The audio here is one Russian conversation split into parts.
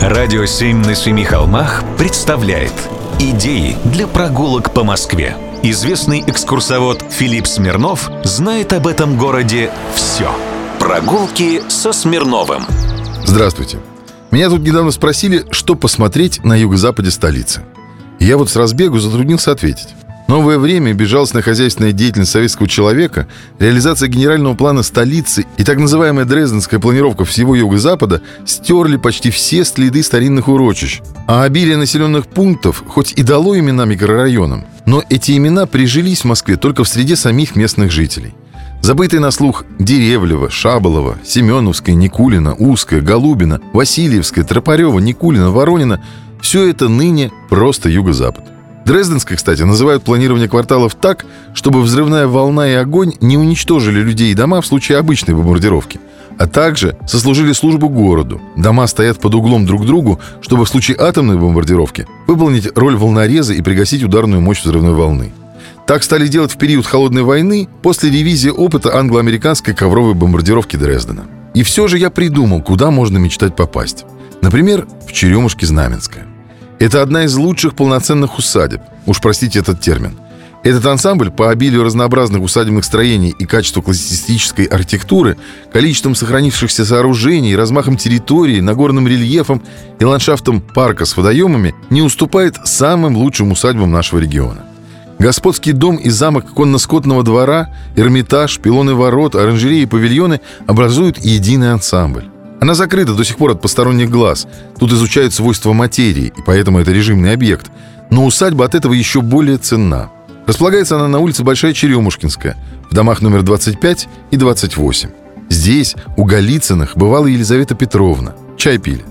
Радио «Семь на семи холмах» представляет Идеи для прогулок по Москве. Известный экскурсовод Филипп Смирнов знает об этом городе все. Прогулки со Смирновым. Здравствуйте. Меня тут недавно спросили, что посмотреть на юго-западе столицы. Я вот с разбегу затруднился ответить. Новое время, безжалостная хозяйственная деятельность советского человека, реализация генерального плана столицы и так называемая дрезденская планировка всего юго-запада стерли почти все следы старинных урочищ. А обилие населенных пунктов хоть и дало имена микрорайонам, но эти имена прижились в Москве только в среде самих местных жителей. Забытые на слух Деревлево, Шаболово, Семеновская, Никулина, Узкая, Голубина, Васильевская, Тропарева, Никулина, Воронина – все это ныне просто юго-запад. Дрезденской, кстати, называют планирование кварталов так, чтобы взрывная волна и огонь не уничтожили людей и дома в случае обычной бомбардировки, а также сослужили службу городу. Дома стоят под углом друг к другу, чтобы в случае атомной бомбардировки выполнить роль волнореза и пригасить ударную мощь взрывной волны. Так стали делать в период Холодной войны после ревизии опыта англо-американской ковровой бомбардировки Дрездена. И все же я придумал, куда можно мечтать попасть. Например, в Черемушки-Знаменское. Это одна из лучших полноценных усадеб. Уж простите этот термин. Этот ансамбль по обилию разнообразных усадебных строений и качеству классицистической архитектуры, количеством сохранившихся сооружений, размахом территории, нагорным рельефом и ландшафтом парка с водоемами не уступает самым лучшим усадьбам нашего региона. Господский дом и замок конно-скотного двора, Эрмитаж, пилоны ворот, оранжереи и павильоны образуют единый ансамбль. Она закрыта до сих пор от посторонних глаз. Тут изучают свойства материи, и поэтому это режимный объект. Но усадьба от этого еще более ценна. Располагается она на улице Большая Черемушкинская, в домах номер 25 и 28. Здесь, у Голицыных, бывала Елизавета Петровна. Чай пили.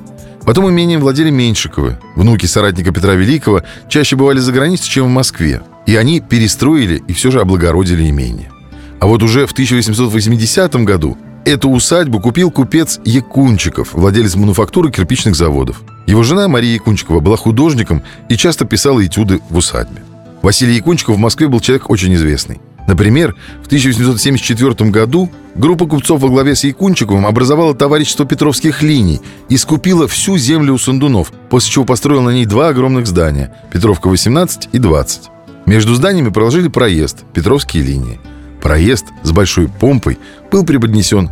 Потом имением владели Меньшиковы. Внуки соратника Петра Великого чаще бывали за границей, чем в Москве. И они перестроили и все же облагородили имение. А вот уже в 1880 году Эту усадьбу купил купец Якунчиков, владелец мануфактуры кирпичных заводов. Его жена Мария Якунчикова была художником и часто писала этюды в усадьбе. Василий Якунчиков в Москве был человек очень известный. Например, в 1874 году группа купцов во главе с Якунчиковым образовала товарищество Петровских линий и скупила всю землю у Сандунов, после чего построила на ней два огромных здания – Петровка 18 и 20. Между зданиями проложили проезд – Петровские линии. Проезд с большой помпой был преподнесен